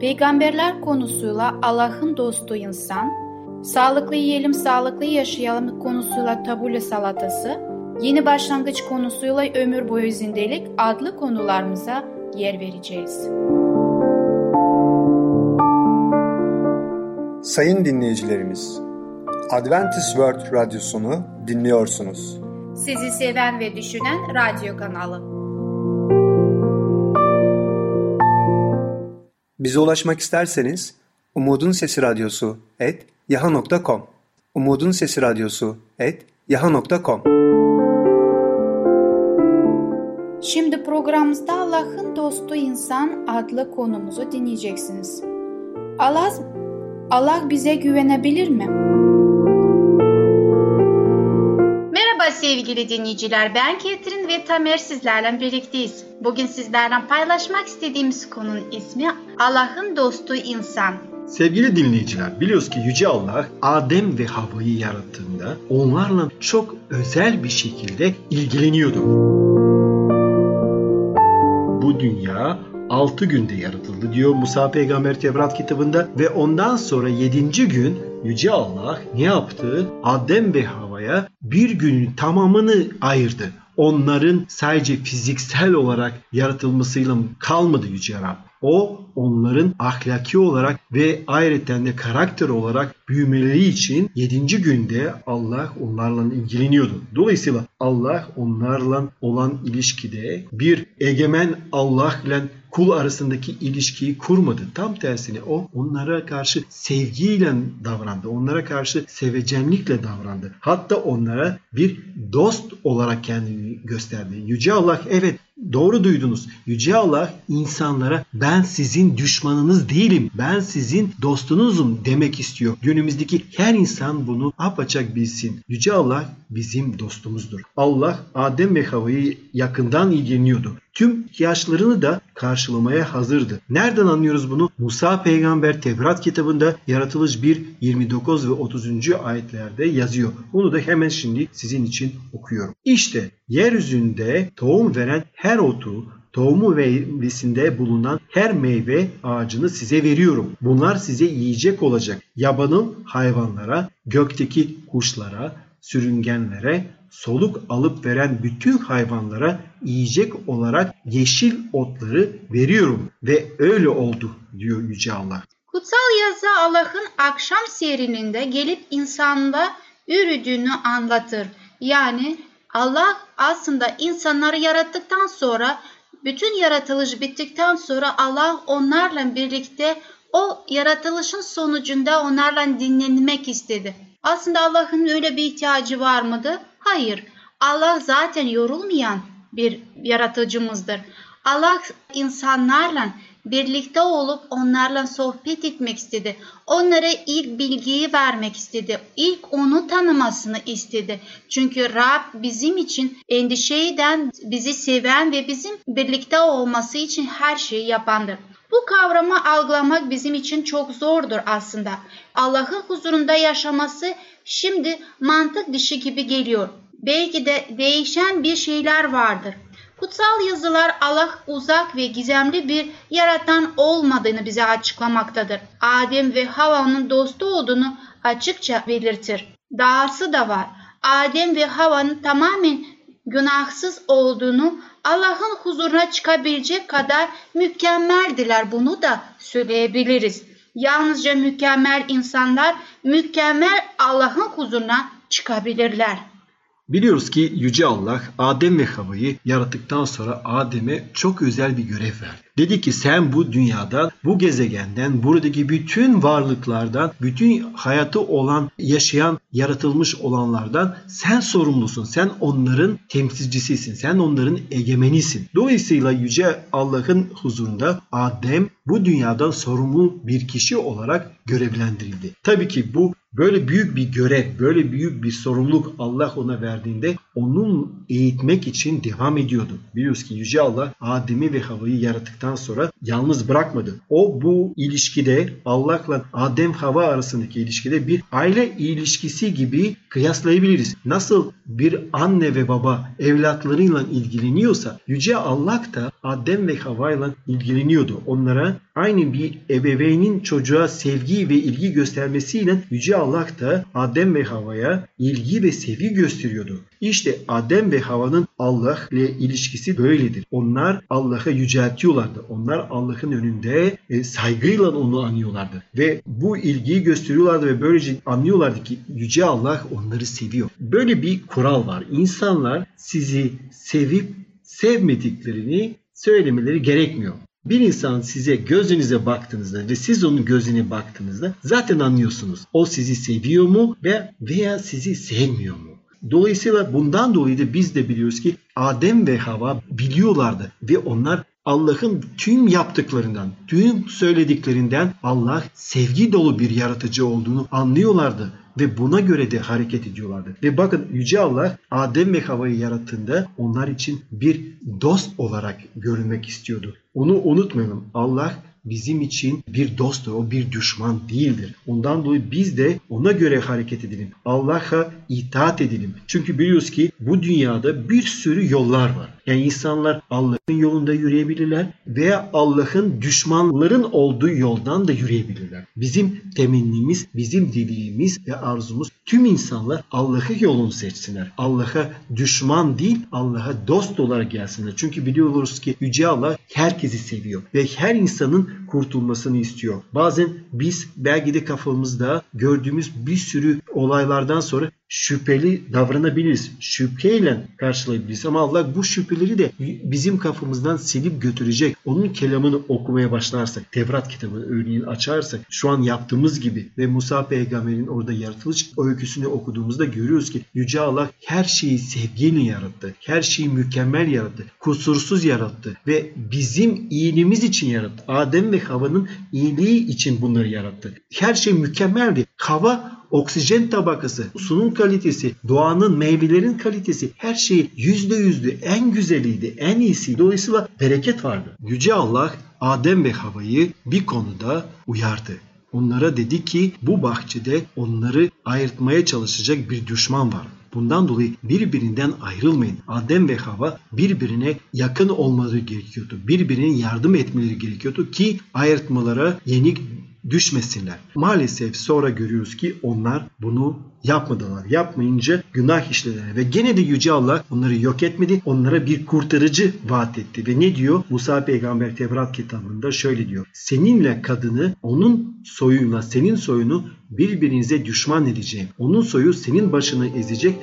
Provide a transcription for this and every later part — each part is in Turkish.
peygamberler konusuyla Allah'ın dostu insan, sağlıklı yiyelim sağlıklı yaşayalım konusuyla tabule salatası, yeni başlangıç konusuyla ömür boyu zindelik adlı konularımıza yer vereceğiz. Sayın dinleyicilerimiz, Adventist World Radyosunu dinliyorsunuz. Sizi seven ve düşünen radyo kanalı. Bize ulaşmak isterseniz Umutun Sesi Radyosu et yaha.com Umutun Sesi Radyosu et yaha.com Şimdi programımızda Allah'ın dostu insan adlı konumuzu dinleyeceksiniz. Allah Allah bize güvenebilir mi? Merhaba sevgili dinleyiciler. Ben Ketrin ve Tamer sizlerle birlikteyiz. Bugün sizlerle paylaşmak istediğimiz konunun ismi Allah'ın dostu insan. Sevgili dinleyiciler, biliyoruz ki Yüce Allah Adem ve Havva'yı yarattığında onlarla çok özel bir şekilde ilgileniyordu. Bu dünya 6 günde yaratıldı diyor Musa Peygamber Tevrat kitabında ve ondan sonra 7. gün Yüce Allah ne yaptı? Adem ve Hava'ya bir günün tamamını ayırdı. Onların sadece fiziksel olarak yaratılmasıyla kalmadı Yüce Rab. O onların ahlaki olarak ve ayrıca de karakter olarak büyümeleri için 7. günde Allah onlarla ilgileniyordu. Dolayısıyla Allah onlarla olan ilişkide bir egemen Allah ile kul arasındaki ilişkiyi kurmadı. Tam tersine o onlara karşı sevgiyle davrandı. Onlara karşı sevecenlikle davrandı. Hatta onlara bir dost olarak kendini gösterdi. Yüce Allah evet Doğru duydunuz. Yüce Allah insanlara ben sizin düşmanınız değilim. Ben sizin dostunuzum demek istiyor. Günümüzdeki her insan bunu apaçak bilsin. Yüce Allah bizim dostumuzdur. Allah Adem ve Havva'yı yakından ilgileniyordu. Tüm ihtiyaçlarını da karşılamaya hazırdı. Nereden anlıyoruz bunu? Musa peygamber Tevrat kitabında yaratılış 1, 29 ve 30. ayetlerde yazıyor. Bunu da hemen şimdi sizin için okuyorum. İşte yeryüzünde tohum veren her otu, tohumu meyvesinde bulunan her meyve ağacını size veriyorum. Bunlar size yiyecek olacak. Yabanın hayvanlara, gökteki kuşlara, sürüngenlere, soluk alıp veren bütün hayvanlara yiyecek olarak yeşil otları veriyorum ve öyle oldu diyor Yüce Allah. Kutsal yazı Allah'ın akşam serininde gelip insanda yürüdüğünü anlatır. Yani Allah aslında insanları yarattıktan sonra bütün yaratılış bittikten sonra Allah onlarla birlikte o yaratılışın sonucunda onlarla dinlenmek istedi. Aslında Allah'ın öyle bir ihtiyacı var mıydı? Hayır. Allah zaten yorulmayan bir yaratıcımızdır. Allah insanlarla birlikte olup onlarla sohbet etmek istedi. Onlara ilk bilgiyi vermek istedi. İlk onu tanımasını istedi. Çünkü Rab bizim için endişeyden bizi seven ve bizim birlikte olması için her şeyi yapandır. Bu kavramı algılamak bizim için çok zordur aslında. Allah'ın huzurunda yaşaması şimdi mantık dışı gibi geliyor. Belki de değişen bir şeyler vardır. Kutsal yazılar Allah uzak ve gizemli bir yaratan olmadığını bize açıklamaktadır. Adem ve Hava'nın dostu olduğunu açıkça belirtir. Dahası da var. Adem ve Hava'nın tamamen günahsız olduğunu Allah'ın huzuruna çıkabilecek kadar mükemmeldiler bunu da söyleyebiliriz. Yalnızca mükemmel insanlar mükemmel Allah'ın huzuruna çıkabilirler. Biliyoruz ki Yüce Allah Adem ve Havva'yı yarattıktan sonra Adem'e çok özel bir görev verdi. Dedi ki sen bu dünyadan, bu gezegenden, buradaki bütün varlıklardan, bütün hayatı olan, yaşayan, yaratılmış olanlardan sen sorumlusun. Sen onların temsilcisisin. Sen onların egemenisin. Dolayısıyla Yüce Allah'ın huzurunda Adem bu dünyadan sorumlu bir kişi olarak görevlendirildi. Tabii ki bu böyle büyük bir görev, böyle büyük bir sorumluluk Allah ona verdiğinde onun eğitmek için devam ediyordu. Biliyoruz ki Yüce Allah Adem'i ve Hava'yı yarattıktan sonra yalnız bırakmadı. O bu ilişkide Allah'la Adem Hava arasındaki ilişkide bir aile ilişkisi gibi kıyaslayabiliriz. Nasıl bir anne ve baba evlatlarıyla ilgileniyorsa Yüce Allah da Adem ve Hava ile ilgileniyordu. Onlara aynı bir ebeveynin çocuğa sevgi ve ilgi göstermesiyle Yüce Allah da Adem ve Hava'ya ilgi ve sevgi gösteriyordu. İşte Adem ve Hava'nın Allah ile ilişkisi böyledir. Onlar Allah'ı yüceltiyorlardı. Onlar Allah'ın önünde e, saygıyla onu anıyorlardı. Ve bu ilgiyi gösteriyorlardı ve böylece anlıyorlardı ki Yüce Allah onları seviyor. Böyle bir kural var. İnsanlar sizi sevip sevmediklerini söylemeleri gerekmiyor. Bir insan size gözünüze baktığınızda ve siz onun gözüne baktığınızda zaten anlıyorsunuz. O sizi seviyor mu ve veya sizi sevmiyor mu? Dolayısıyla bundan dolayı da biz de biliyoruz ki Adem ve Hava biliyorlardı ve onlar Allah'ın tüm yaptıklarından, tüm söylediklerinden Allah sevgi dolu bir yaratıcı olduğunu anlıyorlardı ve buna göre de hareket ediyorlardı. Ve bakın Yüce Allah Adem ve Hava'yı yarattığında onlar için bir dost olarak görünmek istiyordu. Onu unutmayalım. Allah bizim için bir dosttur. O bir düşman değildir. Ondan dolayı biz de ona göre hareket edelim. Allah'a itaat edelim. Çünkü biliyoruz ki bu dünyada bir sürü yollar var. Yani insanlar Allah'ın yolunda yürüyebilirler veya Allah'ın düşmanların olduğu yoldan da yürüyebilirler. Bizim temennimiz, bizim dileğimiz ve arzumuz tüm insanlar Allah'ı yolunu seçsinler. Allah'a düşman değil, Allah'a dost olarak gelsinler. Çünkü biliyoruz ki Yüce Allah herkesi seviyor ve her insanın kurtulmasını istiyor. Bazen biz belki de kafamızda gördüğümüz bir sürü olaylardan sonra şüpheli davranabiliriz. Şüpheyle karşılayabiliriz. Ama Allah bu şüpheleri de bizim kafamızdan silip götürecek. Onun kelamını okumaya başlarsak, Tevrat kitabını örneğin açarsak, şu an yaptığımız gibi ve Musa peygamberin orada yaratılış öyküsünü okuduğumuzda görüyoruz ki Yüce Allah her şeyi sevgiyle yarattı. Her şeyi mükemmel yarattı. Kusursuz yarattı ve bizim iyiliğimiz için yarattı. Adem ve Hava'nın iyiliği için bunları yarattı. Her şey mükemmeldi. Hava oksijen tabakası, sunun kalitesi, doğanın, meyvelerin kalitesi her şey yüzde yüzlü en güzeliydi, en iyisi. Dolayısıyla bereket vardı. Yüce Allah Adem ve Hava'yı bir konuda uyardı. Onlara dedi ki bu bahçede onları ayırtmaya çalışacak bir düşman var. Bundan dolayı birbirinden ayrılmayın. Adem ve Hava birbirine yakın olmaları gerekiyordu. Birbirine yardım etmeleri gerekiyordu ki ayırtmalara yenik düşmesinler. Maalesef sonra görüyoruz ki onlar bunu yapmadılar. Yapmayınca günah işlediler ve gene de Yüce Allah onları yok etmedi. Onlara bir kurtarıcı vaat etti. Ve ne diyor? Musa peygamber Tevrat kitabında şöyle diyor. Seninle kadını onun soyuyla senin soyunu birbirinize düşman edeceğim. Onun soyu senin başını ezecek.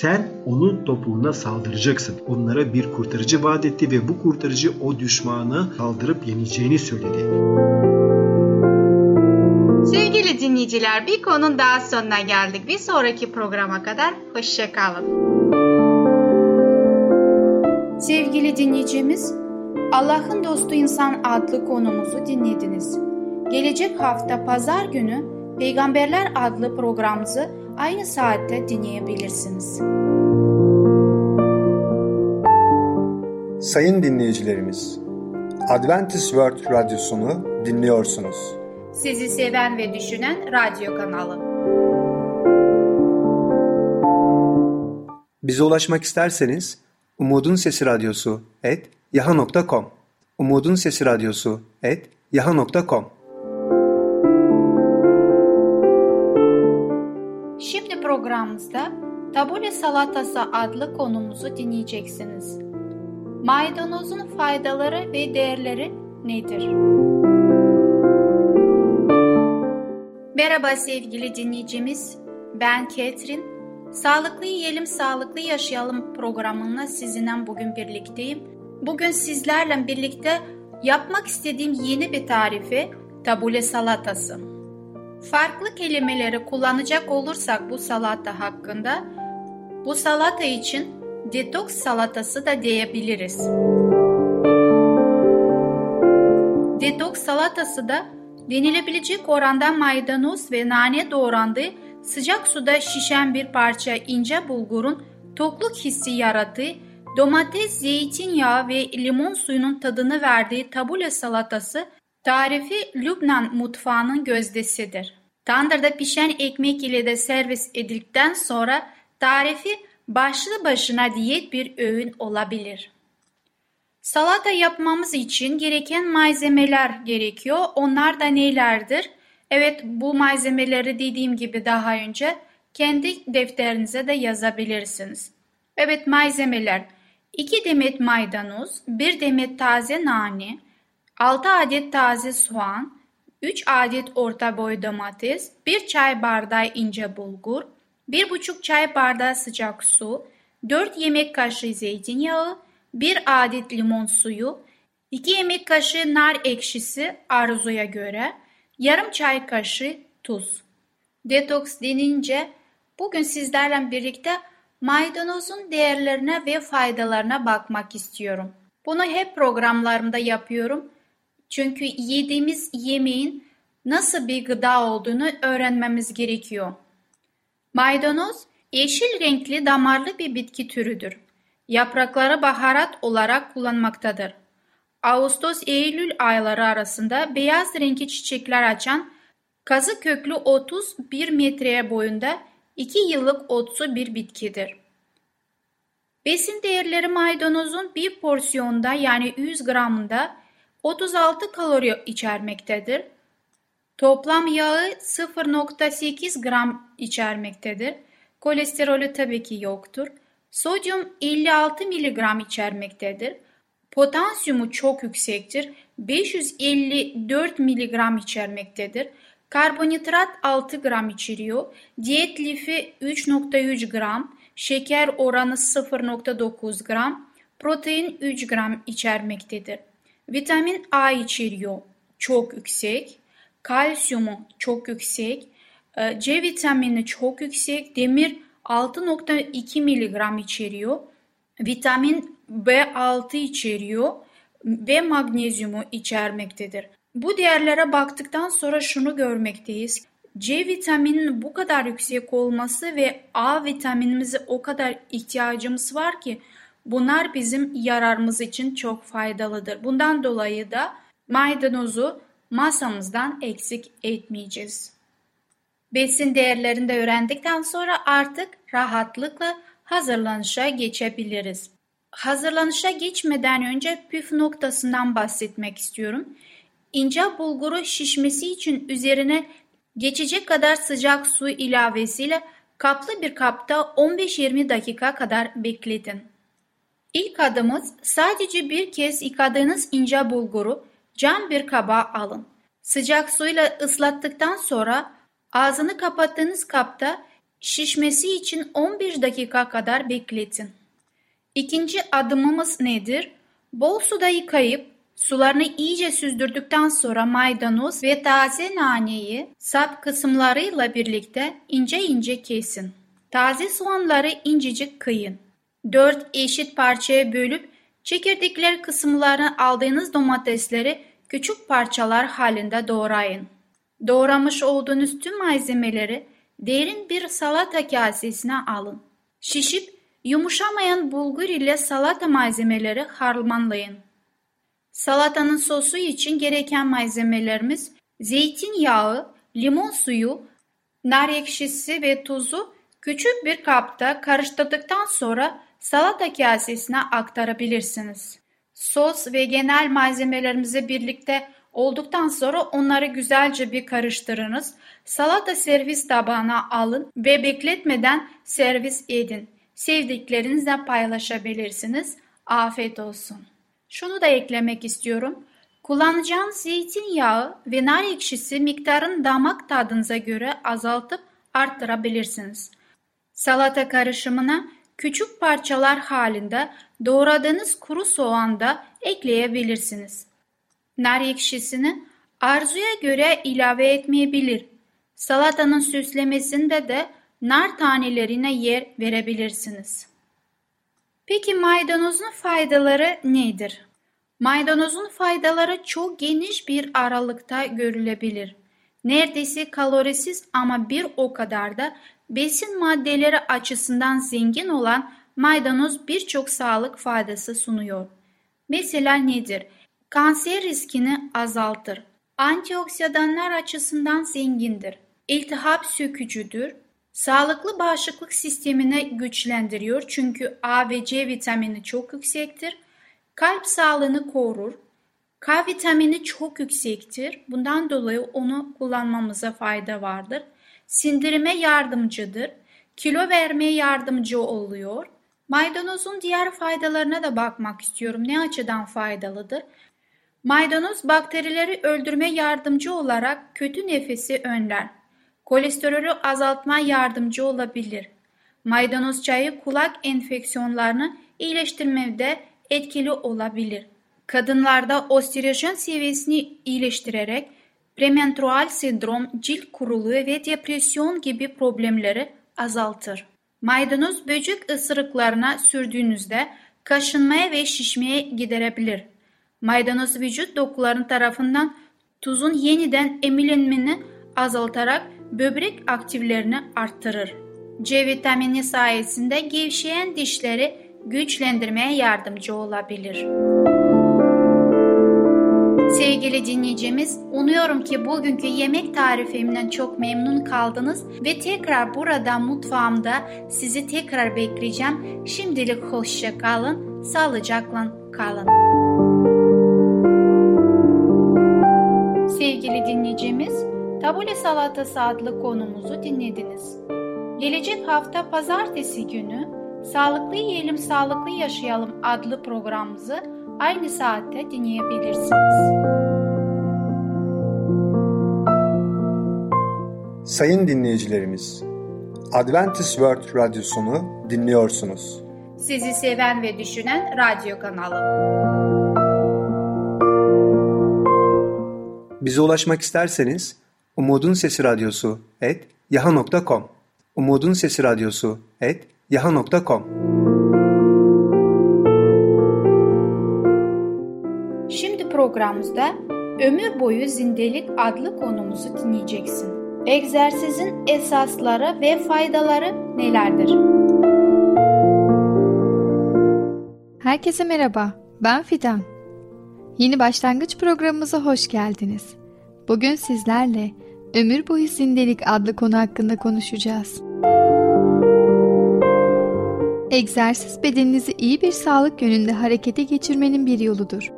Sen onun topuğuna saldıracaksın. Onlara bir kurtarıcı vaat etti ve bu kurtarıcı o düşmanı kaldırıp yeneceğini söyledi. Sevgili dinleyiciler bir konun daha sonuna geldik. Bir sonraki programa kadar hoşçakalın. Sevgili dinleyicimiz, Allah'ın Dostu İnsan adlı konumuzu dinlediniz. Gelecek hafta pazar günü Peygamberler adlı programımızı aynı saatte dinleyebilirsiniz. Sayın dinleyicilerimiz, Adventist World Radyosunu dinliyorsunuz. Sizi seven ve düşünen radyo kanalı. Bize ulaşmak isterseniz Umutun Sesi Radyosu et yaha.com Umutun Sesi Radyosu et yaha.com Şimdi programımızda tabule salatası adlı konumuzu dinleyeceksiniz. Maydanozun faydaları ve değerleri nedir? Merhaba sevgili dinleyicimiz. Ben Ketrin. Sağlıklı Yiyelim Sağlıklı Yaşayalım programında sizinle bugün birlikteyim. Bugün sizlerle birlikte Yapmak istediğim yeni bir tarifi tabule salatası. Farklı kelimeleri kullanacak olursak bu salata hakkında, bu salata için detoks salatası da diyebiliriz. Detoks salatası da denilebilecek oranda maydanoz ve nane doğrandığı sıcak suda şişen bir parça ince bulgurun tokluk hissi yarattığı, domates, zeytinyağı ve limon suyunun tadını verdiği tabule salatası tarifi Lübnan mutfağının gözdesidir. Tandırda pişen ekmek ile de servis edildikten sonra tarifi başlı başına diyet bir öğün olabilir. Salata yapmamız için gereken malzemeler gerekiyor. Onlar da nelerdir? Evet bu malzemeleri dediğim gibi daha önce kendi defterinize de yazabilirsiniz. Evet malzemeler 2 demet maydanoz, 1 demet taze nane, 6 adet taze soğan, 3 adet orta boy domates, 1 çay bardağı ince bulgur, 1,5 çay bardağı sıcak su, 4 yemek kaşığı zeytinyağı, 1 adet limon suyu, 2 yemek kaşığı nar ekşisi arzuya göre, yarım çay kaşığı tuz. Detoks denince bugün sizlerle birlikte maydanozun değerlerine ve faydalarına bakmak istiyorum. Bunu hep programlarımda yapıyorum. Çünkü yediğimiz yemeğin nasıl bir gıda olduğunu öğrenmemiz gerekiyor. Maydanoz yeşil renkli damarlı bir bitki türüdür. Yaprakları baharat olarak kullanmaktadır. Ağustos-Eylül ayları arasında beyaz renkli çiçekler açan kazı köklü 31 metreye boyunda 2 yıllık otsu bir bitkidir. Besin değerleri maydanozun bir porsiyonda yani 100 gramında 36 kalori içermektedir. Toplam yağı 0.8 gram içermektedir. Kolesterolü tabii ki yoktur. Sodyum 56 mg içermektedir. Potasyumu çok yüksektir. 554 mg içermektedir. Karbonhidrat 6 gram içeriyor. Diyet lifi 3.3 gram. Şeker oranı 0.9 gram. Protein 3 gram içermektedir. Vitamin A içeriyor. Çok yüksek. Kalsiyumu çok yüksek. Ee, C vitamini çok yüksek. Demir 6.2 mg içeriyor. Vitamin B6 içeriyor ve magnezyumu içermektedir. Bu değerlere baktıktan sonra şunu görmekteyiz. C vitamininin bu kadar yüksek olması ve A vitaminimize o kadar ihtiyacımız var ki bunlar bizim yararımız için çok faydalıdır. Bundan dolayı da maydanozu masamızdan eksik etmeyeceğiz. Besin değerlerini de öğrendikten sonra artık rahatlıkla hazırlanışa geçebiliriz. Hazırlanışa geçmeden önce püf noktasından bahsetmek istiyorum. İnce bulguru şişmesi için üzerine geçecek kadar sıcak su ilavesiyle kaplı bir kapta 15-20 dakika kadar bekletin. İlk adımız sadece bir kez yıkadığınız ince bulguru cam bir kaba alın. Sıcak suyla ıslattıktan sonra ağzını kapattığınız kapta şişmesi için 15 dakika kadar bekletin. İkinci adımımız nedir? Bol suda yıkayıp sularını iyice süzdürdükten sonra maydanoz ve taze naneyi sap kısımlarıyla birlikte ince ince kesin. Taze soğanları incecik kıyın. 4 eşit parçaya bölüp çekirdekler kısımlarını aldığınız domatesleri küçük parçalar halinde doğrayın. Doğramış olduğunuz tüm malzemeleri derin bir salata kasesine alın. Şişip yumuşamayan bulgur ile salata malzemeleri harmanlayın. Salatanın sosu için gereken malzemelerimiz zeytinyağı, limon suyu, nar ekşisi ve tuzu küçük bir kapta karıştırdıktan sonra salata kasesine aktarabilirsiniz. Sos ve genel malzemelerimizi birlikte olduktan sonra onları güzelce bir karıştırınız. Salata servis tabağına alın ve bekletmeden servis edin. Sevdiklerinizle paylaşabilirsiniz. Afiyet olsun. Şunu da eklemek istiyorum. Kullanacağınız zeytinyağı ve nar ekşisi miktarın damak tadınıza göre azaltıp arttırabilirsiniz. Salata karışımına küçük parçalar halinde doğradığınız kuru soğan da ekleyebilirsiniz. Nar ekşisini arzuya göre ilave etmeyebilir. Salatanın süslemesinde de nar tanelerine yer verebilirsiniz. Peki maydanozun faydaları nedir? Maydanozun faydaları çok geniş bir aralıkta görülebilir. Neredeyse kalorisiz ama bir o kadar da besin maddeleri açısından zengin olan maydanoz birçok sağlık faydası sunuyor. Mesela nedir? Kanser riskini azaltır. Antioksidanlar açısından zengindir. İltihap sökücüdür. Sağlıklı bağışıklık sistemini güçlendiriyor çünkü A ve C vitamini çok yüksektir. Kalp sağlığını korur. K vitamini çok yüksektir. Bundan dolayı onu kullanmamıza fayda vardır. Sindirime yardımcıdır. Kilo vermeye yardımcı oluyor. Maydanozun diğer faydalarına da bakmak istiyorum. Ne açıdan faydalıdır? Maydanoz bakterileri öldürme yardımcı olarak kötü nefesi önler. Kolesterolü azaltma yardımcı olabilir. Maydanoz çayı kulak enfeksiyonlarını iyileştirmede etkili olabilir. Kadınlarda osterojen seviyesini iyileştirerek premenstrual sendrom, cilt kuruluğu ve depresyon gibi problemleri azaltır. Maydanoz böcek ısırıklarına sürdüğünüzde kaşınmaya ve şişmeye giderebilir. Maydanoz vücut dokuların tarafından tuzun yeniden emilinmeni azaltarak böbrek aktivlerini arttırır. C vitamini sayesinde gevşeyen dişleri güçlendirmeye yardımcı olabilir. Sevgili dinleyicimiz, umuyorum ki bugünkü yemek tarifimden çok memnun kaldınız ve tekrar burada mutfağımda sizi tekrar bekleyeceğim. Şimdilik hoşça kalın, sağlıcakla kalın. Sevgili dinleyicimiz, Tabule Salatası adlı konumuzu dinlediniz. Gelecek hafta pazartesi günü Sağlıklı Yiyelim Sağlıklı Yaşayalım adlı programımızı aynı saatte dinleyebilirsiniz. Sayın dinleyicilerimiz, Adventist World Radyosunu dinliyorsunuz. Sizi seven ve düşünen radyo kanalı. Bize ulaşmak isterseniz Umutun Sesi Radyosu et yaha.com Umutun Sesi Radyosu et yaha.com Şimdi programımızda Ömür Boyu Zindelik adlı konumuzu dinleyeceksin. Egzersizin esasları ve faydaları nelerdir? Herkese merhaba, ben Fidan. Yeni başlangıç programımıza hoş geldiniz. Bugün sizlerle Ömür Boyu Zindelik adlı konu hakkında konuşacağız. Egzersiz bedeninizi iyi bir sağlık yönünde harekete geçirmenin bir yoludur.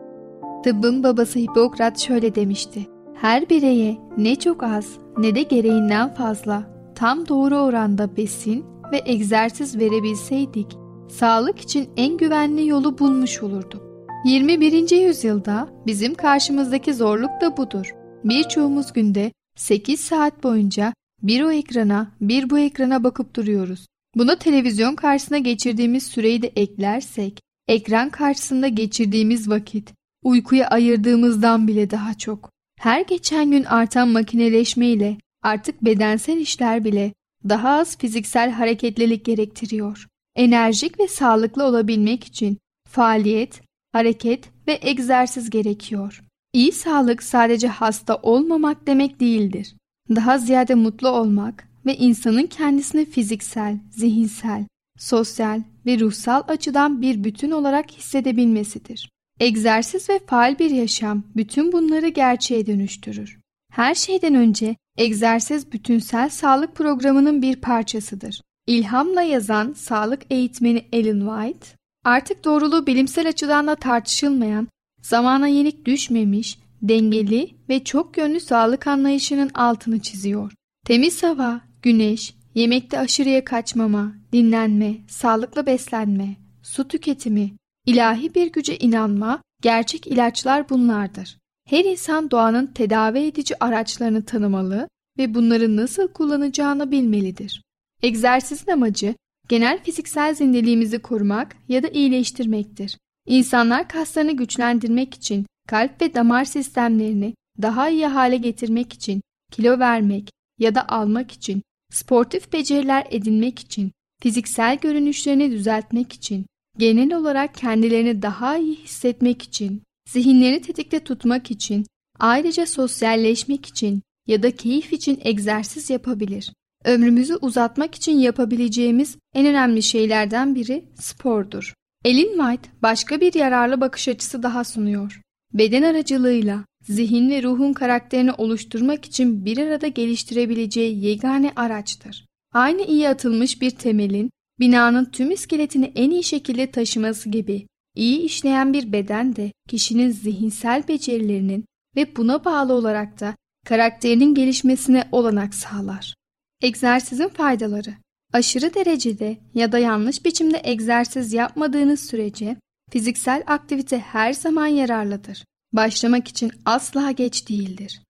Tıbbın babası Hipokrat şöyle demişti. Her bireye ne çok az ne de gereğinden fazla tam doğru oranda besin ve egzersiz verebilseydik sağlık için en güvenli yolu bulmuş olurduk. 21. yüzyılda bizim karşımızdaki zorluk da budur. Birçoğumuz günde 8 saat boyunca bir o ekrana bir bu ekrana bakıp duruyoruz. Buna televizyon karşısına geçirdiğimiz süreyi de eklersek, ekran karşısında geçirdiğimiz vakit, uykuya ayırdığımızdan bile daha çok. Her geçen gün artan makineleşme ile artık bedensel işler bile daha az fiziksel hareketlilik gerektiriyor. Enerjik ve sağlıklı olabilmek için faaliyet, hareket ve egzersiz gerekiyor. İyi sağlık sadece hasta olmamak demek değildir. Daha ziyade mutlu olmak ve insanın kendisini fiziksel, zihinsel, sosyal ve ruhsal açıdan bir bütün olarak hissedebilmesidir. Egzersiz ve faal bir yaşam bütün bunları gerçeğe dönüştürür. Her şeyden önce egzersiz bütünsel sağlık programının bir parçasıdır. İlhamla yazan sağlık eğitmeni Ellen White, artık doğruluğu bilimsel açıdan da tartışılmayan, zamana yenik düşmemiş, dengeli ve çok yönlü sağlık anlayışının altını çiziyor. Temiz hava, güneş, yemekte aşırıya kaçmama, dinlenme, sağlıklı beslenme, su tüketimi, ilahi bir güce inanma, gerçek ilaçlar bunlardır. Her insan doğanın tedavi edici araçlarını tanımalı ve bunları nasıl kullanacağını bilmelidir. Egzersizin amacı genel fiziksel zindeliğimizi korumak ya da iyileştirmektir. İnsanlar kaslarını güçlendirmek için kalp ve damar sistemlerini daha iyi hale getirmek için, kilo vermek ya da almak için, sportif beceriler edinmek için, fiziksel görünüşlerini düzeltmek için, genel olarak kendilerini daha iyi hissetmek için, zihinlerini tetikte tutmak için, ayrıca sosyalleşmek için ya da keyif için egzersiz yapabilir. Ömrümüzü uzatmak için yapabileceğimiz en önemli şeylerden biri spordur. Ellen White başka bir yararlı bakış açısı daha sunuyor. Beden aracılığıyla zihin ve ruhun karakterini oluşturmak için bir arada geliştirebileceği yegane araçtır. Aynı iyi atılmış bir temelin binanın tüm iskeletini en iyi şekilde taşıması gibi iyi işleyen bir beden de kişinin zihinsel becerilerinin ve buna bağlı olarak da karakterinin gelişmesine olanak sağlar. Egzersizin faydaları Aşırı derecede ya da yanlış biçimde egzersiz yapmadığınız sürece fiziksel aktivite her zaman yararlıdır. Başlamak için asla geç değildir.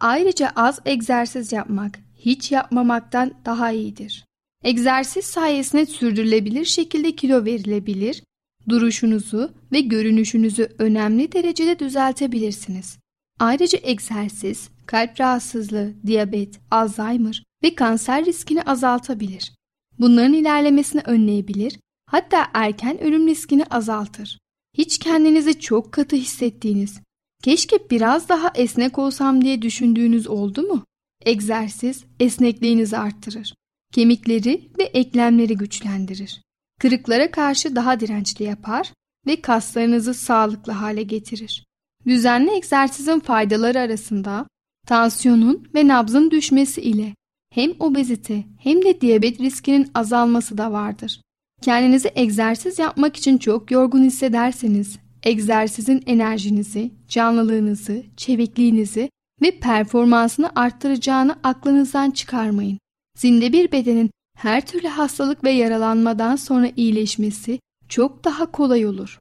Ayrıca az egzersiz yapmak hiç yapmamaktan daha iyidir. Egzersiz sayesinde sürdürülebilir şekilde kilo verilebilir, duruşunuzu ve görünüşünüzü önemli derecede düzeltebilirsiniz. Ayrıca egzersiz, kalp rahatsızlığı, diyabet, Alzheimer ve kanser riskini azaltabilir. Bunların ilerlemesini önleyebilir, hatta erken ölüm riskini azaltır. Hiç kendinizi çok katı hissettiğiniz, keşke biraz daha esnek olsam diye düşündüğünüz oldu mu? Egzersiz esnekliğinizi arttırır. Kemikleri ve eklemleri güçlendirir. Kırıklara karşı daha dirençli yapar ve kaslarınızı sağlıklı hale getirir. Düzenli egzersizin faydaları arasında tansiyonun ve nabzın düşmesi ile hem obezite hem de diyabet riskinin azalması da vardır. Kendinizi egzersiz yapmak için çok yorgun hissederseniz, egzersizin enerjinizi, canlılığınızı, çevikliğinizi ve performansını arttıracağını aklınızdan çıkarmayın. Zinde bir bedenin her türlü hastalık ve yaralanmadan sonra iyileşmesi çok daha kolay olur.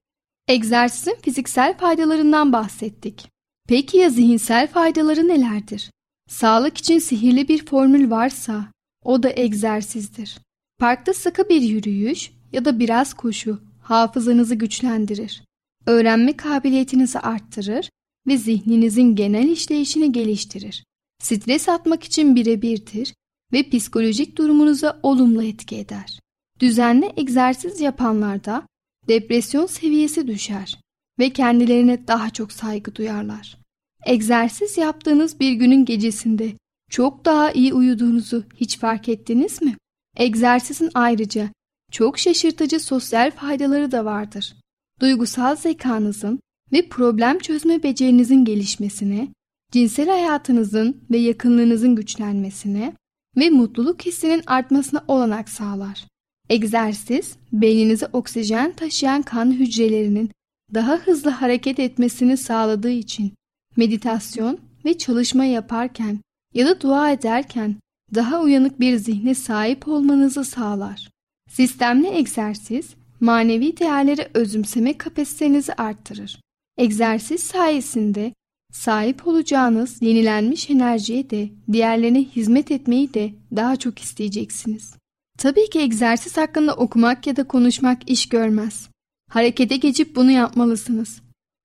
Egzersizin fiziksel faydalarından bahsettik. Peki ya zihinsel faydaları nelerdir? Sağlık için sihirli bir formül varsa o da egzersizdir. Parkta sıkı bir yürüyüş ya da biraz koşu hafızanızı güçlendirir. Öğrenme kabiliyetinizi arttırır ve zihninizin genel işleyişini geliştirir. Stres atmak için birebirdir ve psikolojik durumunuza olumlu etki eder. Düzenli egzersiz yapanlarda depresyon seviyesi düşer ve kendilerine daha çok saygı duyarlar. Egzersiz yaptığınız bir günün gecesinde çok daha iyi uyuduğunuzu hiç fark ettiniz mi? Egzersizin ayrıca çok şaşırtıcı sosyal faydaları da vardır. Duygusal zekanızın ve problem çözme becerinizin gelişmesine, cinsel hayatınızın ve yakınlığınızın güçlenmesine ve mutluluk hissinin artmasına olanak sağlar. Egzersiz, beyninize oksijen taşıyan kan hücrelerinin daha hızlı hareket etmesini sağladığı için meditasyon ve çalışma yaparken ya da dua ederken daha uyanık bir zihne sahip olmanızı sağlar. Sistemli egzersiz, manevi değerleri özümseme kapasitenizi arttırır. Egzersiz sayesinde sahip olacağınız yenilenmiş enerjiye de diğerlerine hizmet etmeyi de daha çok isteyeceksiniz. Tabii ki egzersiz hakkında okumak ya da konuşmak iş görmez. Harekete geçip bunu yapmalısınız.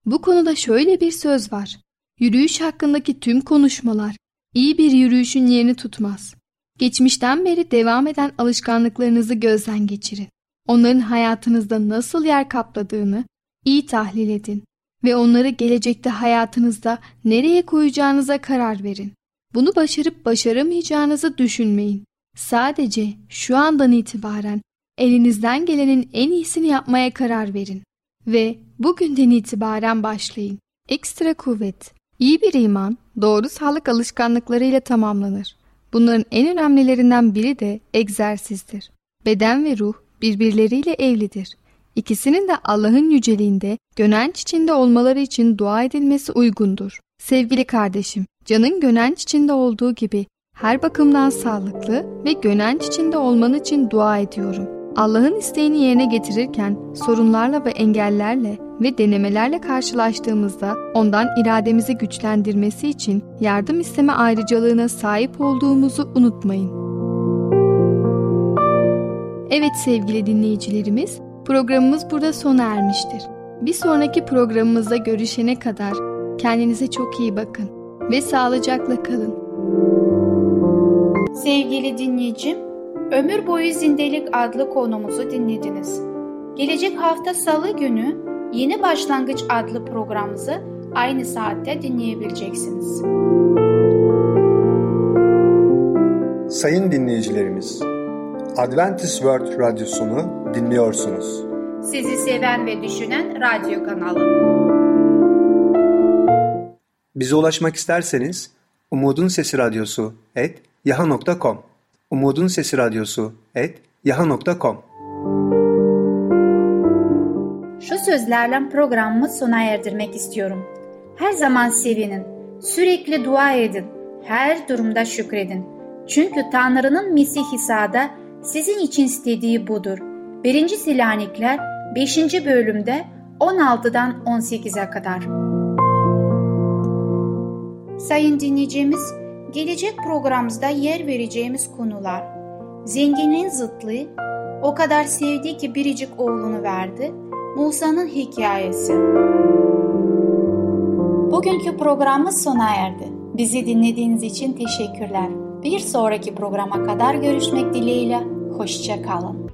Bu konuda şöyle bir söz var. Yürüyüş hakkındaki tüm konuşmalar iyi bir yürüyüşün yerini tutmaz. Geçmişten beri devam eden alışkanlıklarınızı gözden geçirin. Onların hayatınızda nasıl yer kapladığını iyi tahlil edin ve onları gelecekte hayatınızda nereye koyacağınıza karar verin. Bunu başarıp başaramayacağınızı düşünmeyin. Sadece şu andan itibaren elinizden gelenin en iyisini yapmaya karar verin ve bugünden itibaren başlayın. Ekstra kuvvet. İyi bir iman doğru sağlık alışkanlıklarıyla tamamlanır. Bunların en önemlilerinden biri de egzersizdir. Beden ve ruh birbirleriyle evlidir. İkisinin de Allah'ın yüceliğinde, gönenç içinde olmaları için dua edilmesi uygundur. Sevgili kardeşim, canın gönenç içinde olduğu gibi her bakımdan sağlıklı ve gönenç içinde olman için dua ediyorum. Allah'ın isteğini yerine getirirken sorunlarla ve engellerle ve denemelerle karşılaştığımızda ondan irademizi güçlendirmesi için yardım isteme ayrıcalığına sahip olduğumuzu unutmayın. Evet sevgili dinleyicilerimiz, programımız burada sona ermiştir. Bir sonraki programımızda görüşene kadar Kendinize çok iyi bakın ve sağlıcakla kalın. Sevgili dinleyicim, Ömür Boyu Zindelik adlı konumuzu dinlediniz. Gelecek hafta salı günü Yeni Başlangıç adlı programımızı aynı saatte dinleyebileceksiniz. Sayın dinleyicilerimiz, Adventist World Radyosunu dinliyorsunuz. Sizi seven ve düşünen radyo kanalı. Bize ulaşmak isterseniz Umutun Umutun Sesi Radyosu et yaha.com Şu sözlerle programımı sona erdirmek istiyorum. Her zaman sevinin, sürekli dua edin, her durumda şükredin. Çünkü Tanrı'nın Mesih İsa'da sizin için istediği budur. 1. Selanikler 5. bölümde 16'dan 18'e kadar. Sayın dinleyicimiz, gelecek programımızda yer vereceğimiz konular Zenginin zıtlığı, o kadar sevdiği ki biricik oğlunu verdi, Musa'nın hikayesi. Bugünkü programımız sona erdi. Bizi dinlediğiniz için teşekkürler. Bir sonraki programa kadar görüşmek dileğiyle, hoşça kalın.